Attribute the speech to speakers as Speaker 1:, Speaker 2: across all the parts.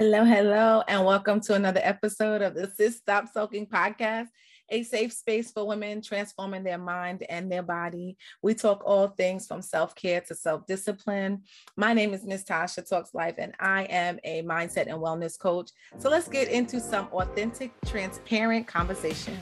Speaker 1: Hello, hello, and welcome to another episode of the Sis Stop Sulkin' podcast, a safe space for women transforming their mind and their body. We talk all things from self care to self discipline. My name is Miss Tasha Talks Life, and I am a mindset and wellness coach. So let's get into some authentic, transparent conversation.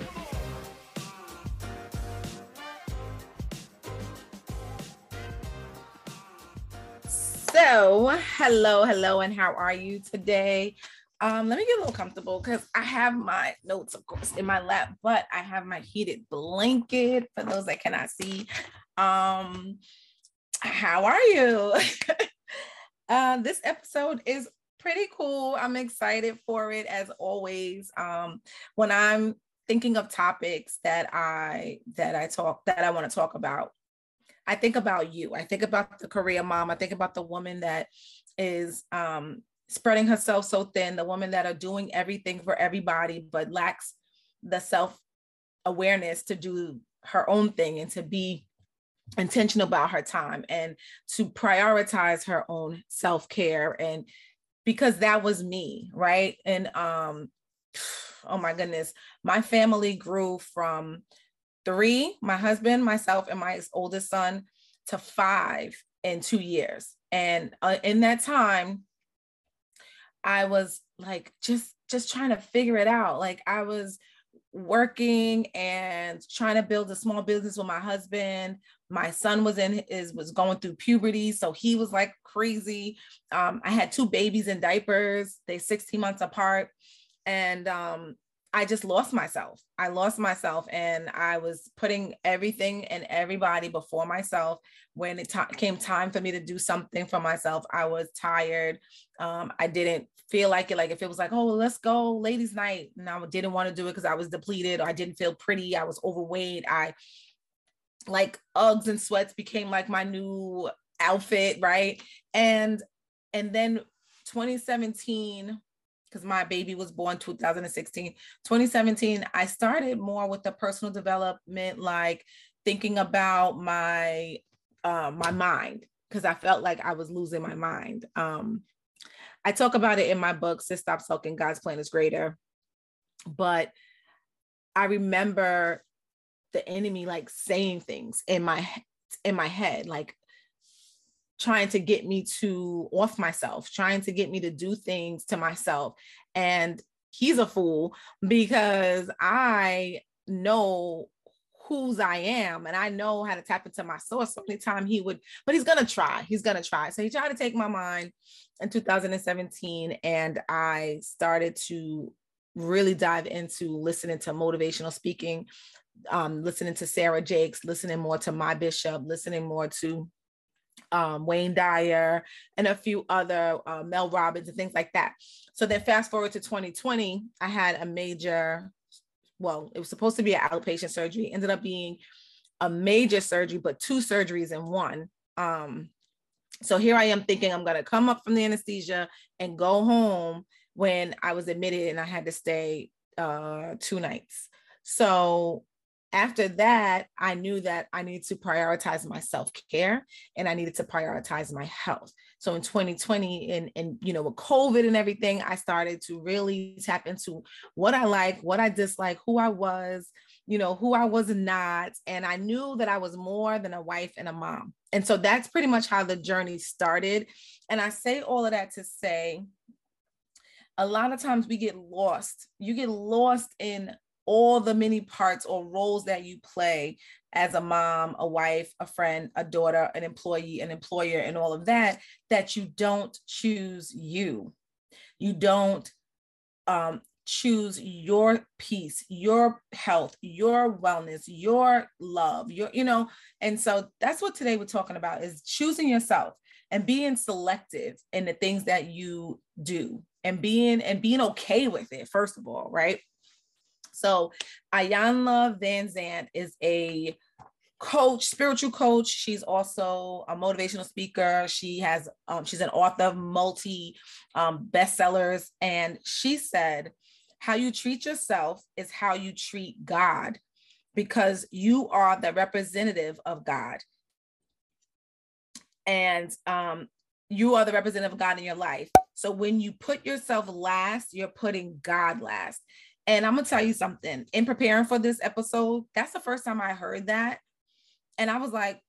Speaker 1: So, hello, hello, and how are you today? Um, let me get a little comfortable because I have my notes, of course, in my lap, but I have my heated blanket for those that cannot see. Um, how are you? uh, this episode is pretty cool. I'm excited for it as always. Um, when I'm thinking of topics that I that I talk that I want to talk about, I think about you. I think about the career mom. I think about the woman that is um, spreading herself so thin, the woman that are doing everything for everybody, but lacks the self awareness to do her own thing and to be intentional about her time and to prioritize her own self care. And because that was me, right? And um, oh my goodness, my family grew from three, my husband, myself, and my oldest son, to five in two years. And uh, in that time, I was like just just trying to figure it out. Like I was working and trying to build a small business with my husband. My son was in is was going through puberty, so he was like crazy. Um, I had two babies in diapers. They 16 months apart, and um, I just lost myself. I lost myself and I was putting everything and everybody before myself. When it t- came time for me to do something for myself, I was tired. Um, I didn't feel like it. Like if it was like, oh, let's go ladies' night, and I didn't want to do it because I was depleted or I didn't feel pretty. I was overweight. I like Uggs and sweats became like my new outfit, right? And and then 2017 because my baby was born 2016 2017 i started more with the personal development like thinking about my uh, my mind because i felt like i was losing my mind. Um, i talk about it in my book sis stop sulking god's plan is greater. But i remember the enemy like saying things in my in my head like trying to get me to off myself, trying to get me to do things to myself. And he's a fool because I know whose I am and I know how to tap into my source. So anytime he would, but he's gonna try. He's gonna try. So he tried to take my mind in 2017, and I started to really dive into listening to motivational speaking, um, listening to Sarah Jakes, listening more to my bishop, listening more to um, Wayne Dyer, and a few other uh, Mel Robbins and things like that. So then, fast forward to 2020, I had a major, well, it was supposed to be an outpatient surgery, ended up being a major surgery, but two surgeries in one. Um, so here I am thinking I'm going to come up from the anesthesia and go home when I was admitted and I had to stay uh, two nights. So after that, I knew that I needed to prioritize my self care and I needed to prioritize my health. So in 2020, and, and you know, with COVID and everything, I started to really tap into what I like, what I dislike, who I was, you know, who I was not. And I knew that I was more than a wife and a mom. And so that's pretty much how the journey started. And I say all of that to say, a lot of times we get lost. You get lost in all the many parts or roles that you play as a mom, a wife, a friend, a daughter, an employee, an employer, and all of that, that you don't choose you. You don't um, choose your peace, your health, your wellness, your love, your, you know, and so that's what today we're talking about is choosing yourself and being selective in the things that you do and being and being okay with it, first of all, right? So Iyanla Vanzant is a coach, spiritual coach. She's also a motivational speaker. She has um, she's an author of multi um, bestsellers, and she said, "How you treat yourself is how you treat God, because you are the representative of God." And um, you are the representative of God in your life. So when you put yourself last, you're putting God last. And I'm gonna tell you something. In preparing for this episode, that's the first time I heard that. And I was like,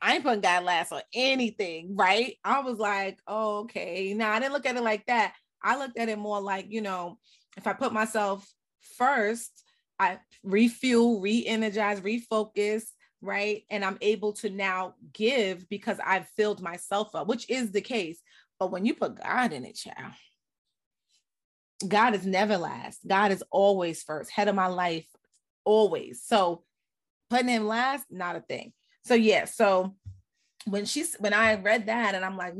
Speaker 1: I ain't putting God last on anything, right? I was like, oh, okay. Now I didn't look at it like that. I looked at it more like, you know, if I put myself first, I refuel, re-energize, refocus, right? And I'm able to now give because I've filled myself up, which is the case. But when you put God in it, child, God is never last. God is always first, head of my life, always. So putting him last, not a thing. So yeah, so when she's when I read that and I'm like,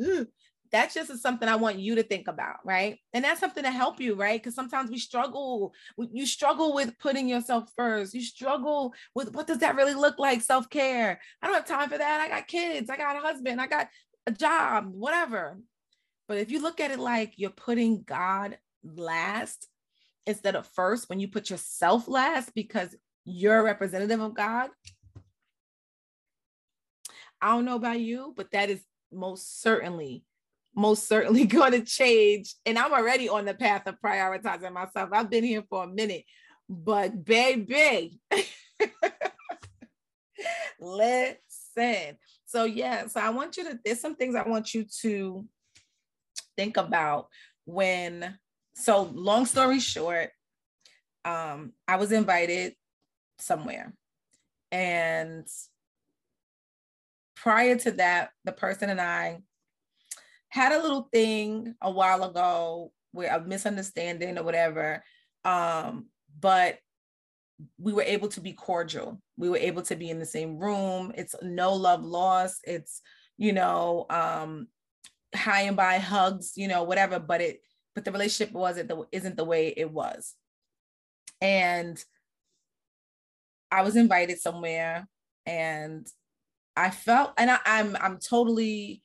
Speaker 1: that's just something I want you to think about, right? And that's something to help you, right? Because sometimes we struggle. You struggle with putting yourself first. You struggle with what does that really look like? Self care. I don't have time for that. I got kids. I got a husband. I got a job. Whatever. But if you look at it like you're putting God last instead of first, when you put yourself last because you're a representative of God, I don't know about you, but that is most certainly most certainly going to change. And I'm already on the path of prioritizing myself. I've been here for a minute, but baby, listen. So, yeah, so I want you to, there's some things I want you to think about when, so long story short, um, I was invited somewhere. And prior to that, the person and I had a little thing a while ago where a misunderstanding or whatever. Um, but we were able to be cordial. We were able to be in the same room. It's no love lost. It's, you know, um, high and by hugs, you know, whatever, but it, but the relationship wasn't the, isn't the way it was. And I was invited somewhere and I felt, and I, I'm, I'm totally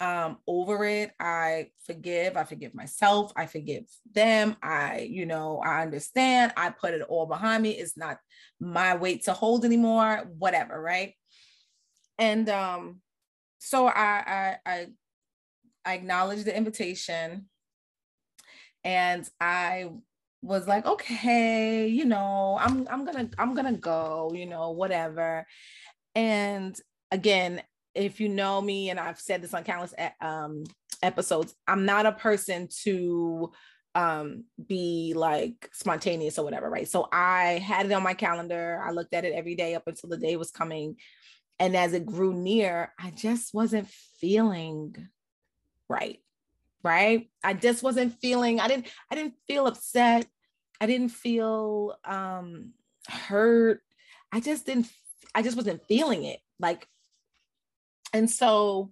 Speaker 1: um over it i forgive i forgive myself i forgive them i you know i understand i put it all behind me it's not my weight to hold anymore whatever right and um so i i i, I acknowledged the invitation and i was like okay you know i'm i'm gonna i'm gonna go you know whatever. And again if you know me, and I've said this on countless um, episodes, I'm not a person to um be like spontaneous or whatever right? So i had it on my calendar. I looked at it every day up until the day was coming. And as it grew near i just wasn't feeling right right i just wasn't feeling i didn't i didn't feel upset i didn't feel um hurt i just didn't i just wasn't feeling it like and so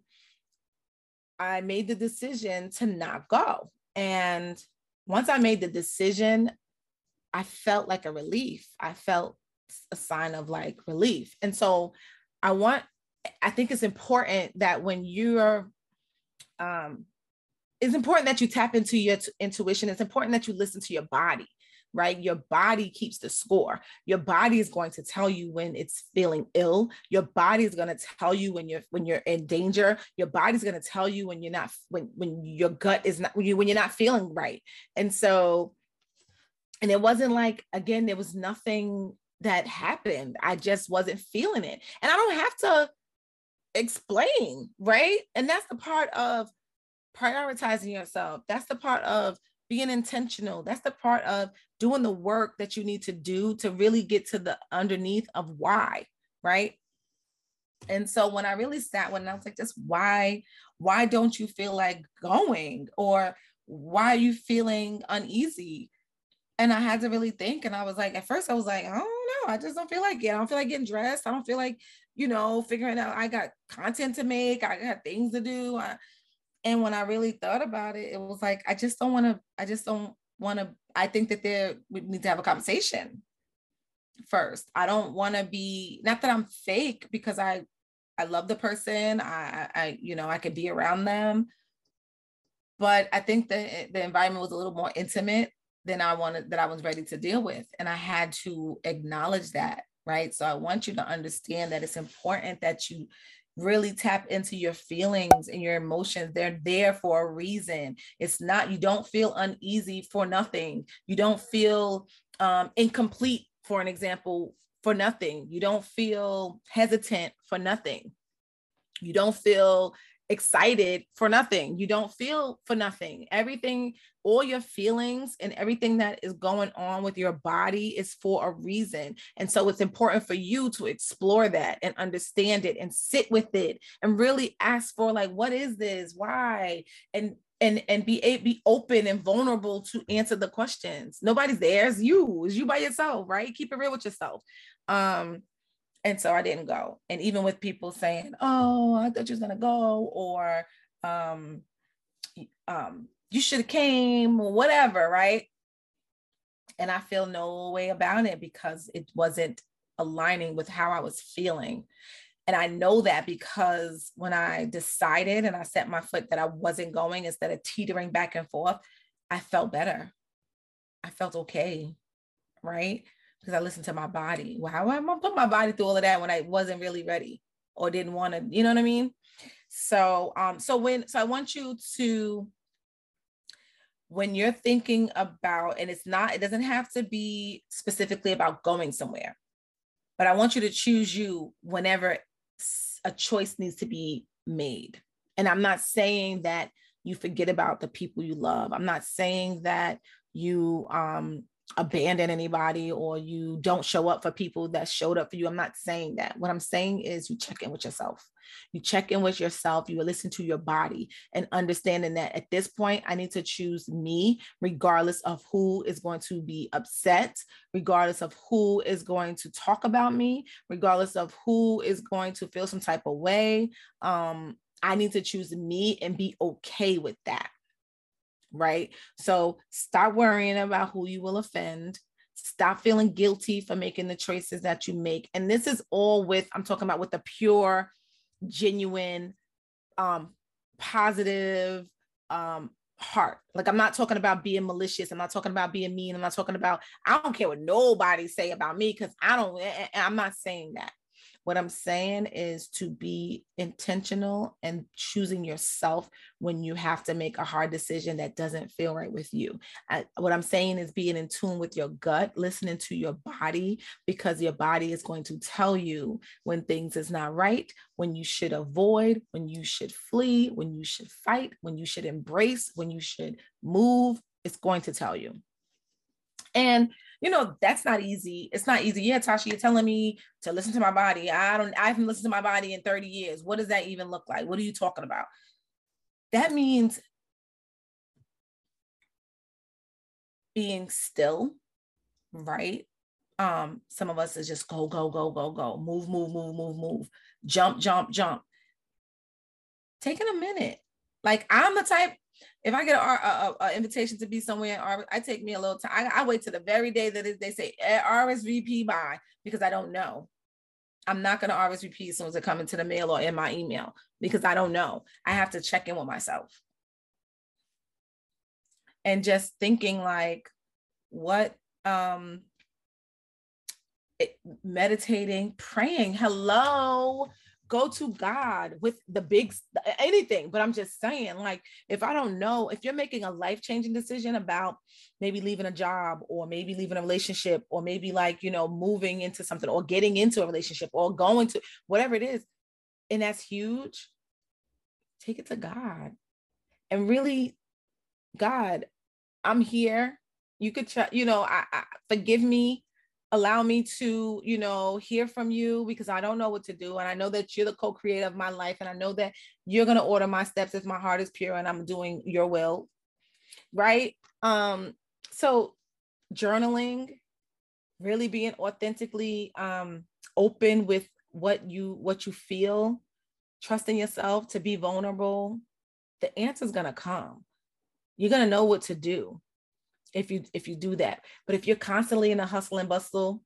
Speaker 1: I made the decision to not go. And once I made the decision, I felt like a relief. I felt a sign of like relief. And so I want, I think it's important that when you're, um, it's important that you tap into your t- intuition. It's important that you listen to your body right? Your body keeps the score. Your body is going to tell you when it's feeling ill. Your body is going to tell you when you're when you're in danger. Your body's going to tell you when you're not when when your gut is not when you when you're not feeling right. And so and it wasn't like again there was nothing that happened. I just wasn't feeling it. And I don't have to explain, right? And that's the part of prioritizing yourself. That's the part of being intentional. That's the part of doing the work that you need to do to really get to the underneath of why, right? And so when I really sat when I was like, just why, why don't you feel like going? Or why are you feeling uneasy? And I had to really think. And I was like, at first I was like, I don't know. I just don't feel like it. I don't feel like getting dressed. I don't feel like, you know, figuring out I got content to make. I got things to do. I, and when I really thought about it, it was like, I just don't want to, I just don't want to, I think that there, we need to have a conversation first. I don't want to be, not that I'm fake because I, I love the person. I, I, you know, I could be around them. But I think that the environment was a little more intimate than I wanted, that I was ready to deal with. And I had to acknowledge that, right? So I want you to understand that it's important that you really tap into your feelings and your emotions. They're there for a reason. It's not, you don't feel uneasy for nothing. You don't feel um, incomplete, for an example, for nothing. You don't feel hesitant for nothing. You don't feel excited for nothing. You don't feel for nothing. Everything, all your feelings and everything that is going on with your body is for a reason. And so it's important for you to explore that and understand it and sit with it and really ask for like what is this? Why? And and and be be open and vulnerable to answer the questions. Nobody's there. It's you. It's you by yourself, right? Keep it real with yourself. Um, and so I didn't go. And even with people saying, "Oh, I thought you was gonna go," or um, um, "You should have came," or whatever, right? And I feel no way about it because it wasn't aligning with how I was feeling. And I know that because when I decided and I set my foot that I wasn't going instead of teetering back and forth, I felt better. I felt okay. Right because I listened to my body. Why am I put my body through all of that when I wasn't really ready or didn't want to, you know what I mean? So um, so when so I want you to when you're thinking about, and it's not, it doesn't have to be specifically about going somewhere, but I want you to choose you whenever a choice needs to be made. And I'm not saying that you forget about the people you love. I'm not saying that you um abandon anybody or you don't show up for people that showed up for you. I'm not saying that. What I'm saying is you check in with yourself. You check in with yourself, you listen to your body and understanding that at this point, I need to choose me, regardless of who is going to be upset, regardless of who is going to talk about me, regardless of who is going to feel some type of way. Um, I need to choose me and be okay with that right? So stop worrying about who you will offend. Stop feeling guilty for making the choices that you make. And this is all with, I'm talking about with the pure, genuine, um, positive um heart. Like I'm not talking about being malicious. I'm not talking about being mean. I'm not talking about, I don't care what nobody say about me because I don't, I'm not saying that. What I'm saying is to be intentional and choosing yourself when you have to make a hard decision that doesn't feel right with you. I, what I'm saying is being in tune with your gut, listening to your body, because your body is going to tell you when things is not right, when you should avoid, when you should flee, when you should fight, when you should embrace, when you should move. It's going to tell you. And you know, that's not easy. It's not easy. Yeah, Tasha, you're telling me to listen to my body. I don't, I haven't listened to my body in 30 years. What does that even look like? What are you talking about? That means being still, right? Um, some of us is just go, go, go, go, go, move, move, move, move, move, jump, jump, jump. Taking a minute. Like I'm the type, if I get an invitation to be somewhere, I take me a little time. I, I wait to the very day that they say eh, RSVP by because I don't know. I'm not going to RSVP as soon as it comes into the mail or in my email because I don't know. I have to check in with myself. And just thinking like, what, um, it, meditating, praying. Hello, go to God with the big anything. But I'm just saying, like, if I don't know, if you're making a life changing decision about maybe leaving a job or maybe leaving a relationship or maybe like, you know, moving into something or getting into a relationship or going to whatever it is, and that's huge, take it to God and really, God, I'm here. You could, try, you know, I, I forgive me allow me to you know hear from you because i don't know what to do and i know that you're the co-creator of my life and i know that you're going to order my steps if my heart is pure and i'm doing your will right? Um so journaling really being authentically um open with what you what you feel trusting yourself to be vulnerable the answer's going to come. You're going to know what to do if you if you do that but if you're constantly in a hustle and bustle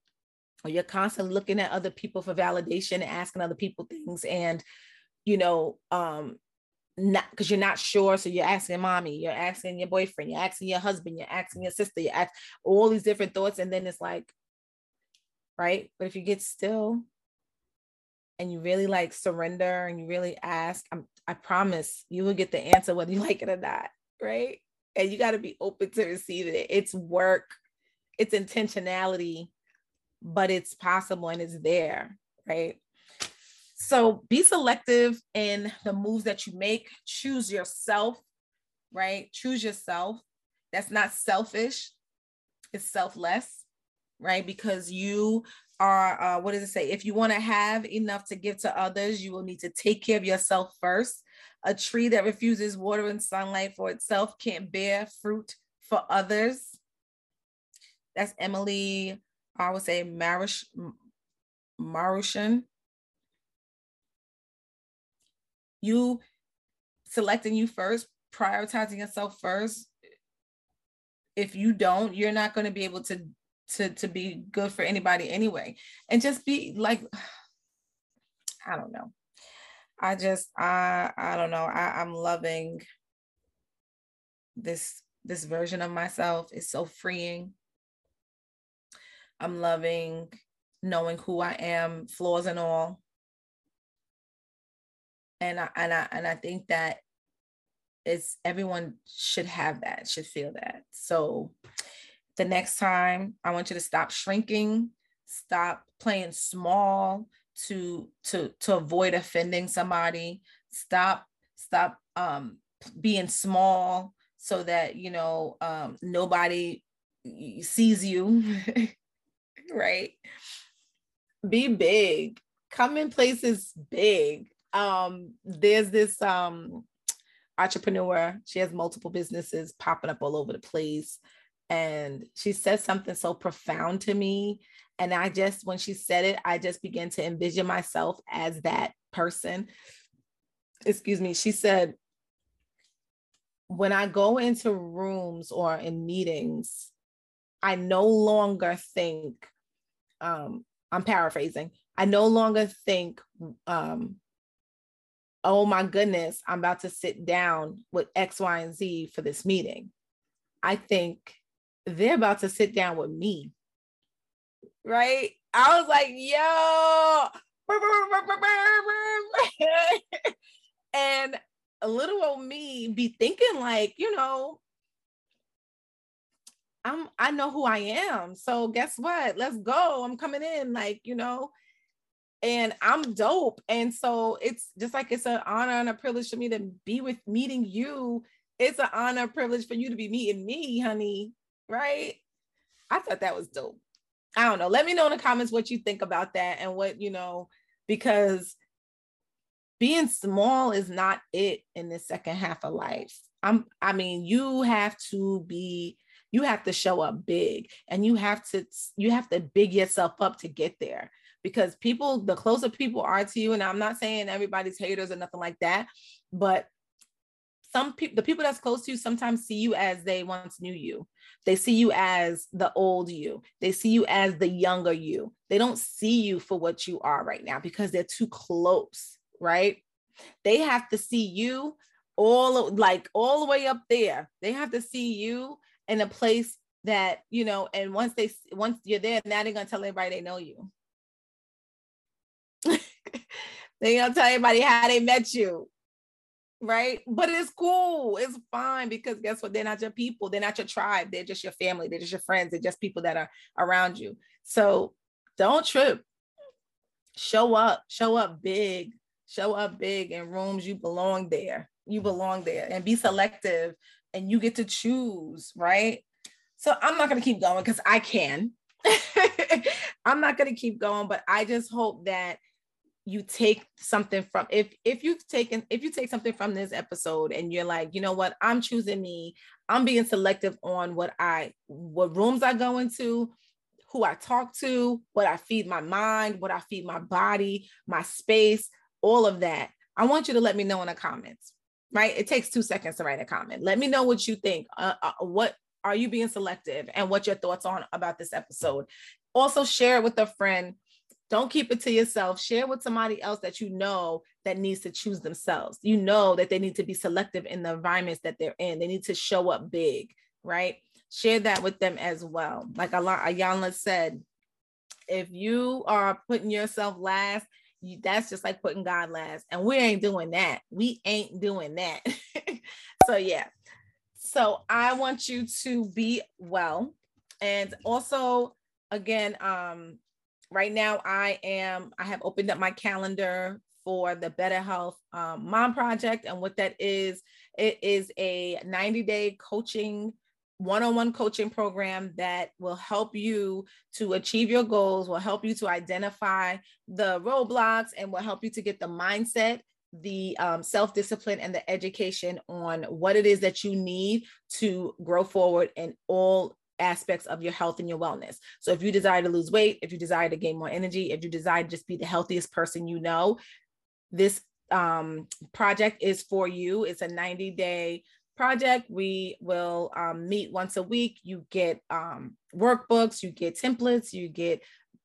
Speaker 1: or you're constantly looking at other people for validation and asking other people things and you know um not because you're not sure so you're asking mommy you're asking your boyfriend you're asking your husband you're asking your sister you ask all these different thoughts and then it's like right but if you get still and you really like surrender and you really ask, I'm, I promise you will get the answer whether you like it or not, right? And you got to be open to receive it. It's work, it's intentionality, but it's possible and it's there, right? So be selective in the moves that you make. Choose yourself, right? Choose yourself. That's not selfish, it's selfless, right? Because you are, uh, what does it say? If you want to have enough to give to others, you will need to take care of yourself first. A tree that refuses water and sunlight for itself can't bear fruit for others. That's Emily, I would say Marish, Marushan. You selecting you first, prioritizing yourself first. If you don't, you're not going to be able to to to be good for anybody anyway. And just be like, I don't know. I just I I don't know. I, I'm loving this this version of myself. It's so freeing. I'm loving knowing who I am, flaws and all. And I and I and I think that it's everyone should have that, should feel that. So the next time I want you to stop shrinking, stop playing small to to to avoid offending somebody, stop stop um being small so that you know um nobody sees you right? Be big. Come in places big. Um, there's this um entrepreneur, she has multiple businesses popping up all over the place. And she said something so profound to me. And I just, when she said it, I just began to envision myself as that person. Excuse me. She said, when I go into rooms or in meetings, I no longer think um, I'm paraphrasing. I no longer think, um, oh my goodness, I'm about to sit down with X, Y, and Z for this meeting. I think they're about to sit down with me. Right? I was like, yo. and a little old me be thinking like, you know, I'm I know who I am. So guess what? Let's go. I'm coming in like, you know, and I'm dope. And so it's just like it's an honor and a privilege for me to be with meeting you. It's an honor, privilege for you to be meeting me, honey. Right? I thought that was dope. I don't know. Let me know in the comments what you think about that and what, you know, because being small is not it in the second half of life. I'm I mean, you have to be you have to show up big and you have to you have to big yourself up to get there because people the closer people are to you and i'm not saying everybody's haters or nothing like that but some people the people that's close to you sometimes see you as they once knew you. They see you as the old you. They see you as the younger you. They don't see you for what you are right now because they're too close right? They have to see you all like all the way up there. They have to see you in a place that you know and once they once you're there now they're gonna tell everybody they know you. They're gonna tell everybody how they met you right but it's cool it's fine because guess what they're not your people they're not your tribe they're just your family they're just your friends they're just people that are around you so don't trip show up show up big show up big in rooms you belong there you belong there and be selective and you get to choose, right? So I'm not going to keep going because I can. I'm not going to keep going, but I just hope that you take something from if if you've taken if you take something from this episode and you're like you know what i'm choosing me i'm being selective on what i what rooms i go into who i talk to what i feed my mind what i feed my body my space all of that i want you to let me know in the comments right? It takes two seconds to write a comment. Let me know what you think. Uh, uh, what are you being selective and what your thoughts on about this episode? Also share it with a friend. Don't keep it to yourself. Share with somebody else that you know that needs to choose themselves. You know that they need to be selective in the environments that they're in. They need to show up big, right? Share that with them as well. Like Ayana said, if you are putting yourself last, you, that's just like putting God last. And we ain't doing that. We ain't doing that. so, yeah. So, I want you to be well. And also, again, um, right now I am, I have opened up my calendar for the Better Health um, Mom Project. And what that is, it is a 90 day coaching one-on-one coaching program that will help you to achieve your goals will help you to identify the roadblocks and will help you to get the mindset the um, self-discipline and the education on what it is that you need to grow forward in all aspects of your health and your wellness. So if you desire to lose weight, if you desire to gain more energy, if you desire to just be the healthiest person you know, this um, project is for you. It's a 90 day project. We will um, meet once a week. You get um, workbooks, you get templates, you get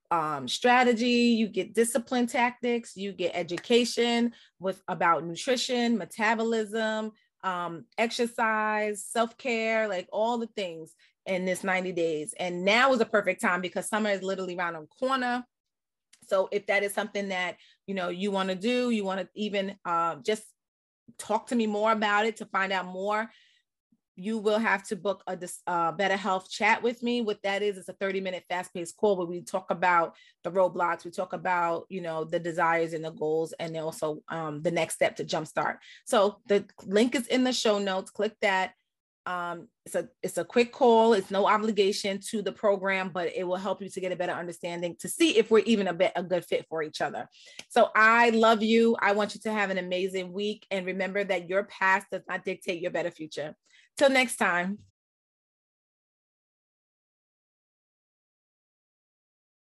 Speaker 1: um, strategy, you get discipline tactics, you get education with about nutrition, metabolism, um, exercise, self care, like all the things in this 90 days. And now is a perfect time because summer is literally around the corner. So if that is something that you know you want to do, you want to even uh, just talk to me more about it to find out more you will have to book a uh, better health chat with me. What that is it's a 30 minute fast paced call where we talk about the roadblocks. We talk about you know the desires and the goals and also um, the next step to jumpstart. So the link is in the show notes. Click that um, it's a it's a quick call. It's no obligation to the program, but it will help you to get a better understanding to see if we're even a bit a good fit for each other. So I love you. I want you to have an amazing week, and remember that your past does not dictate your better future. Till next time.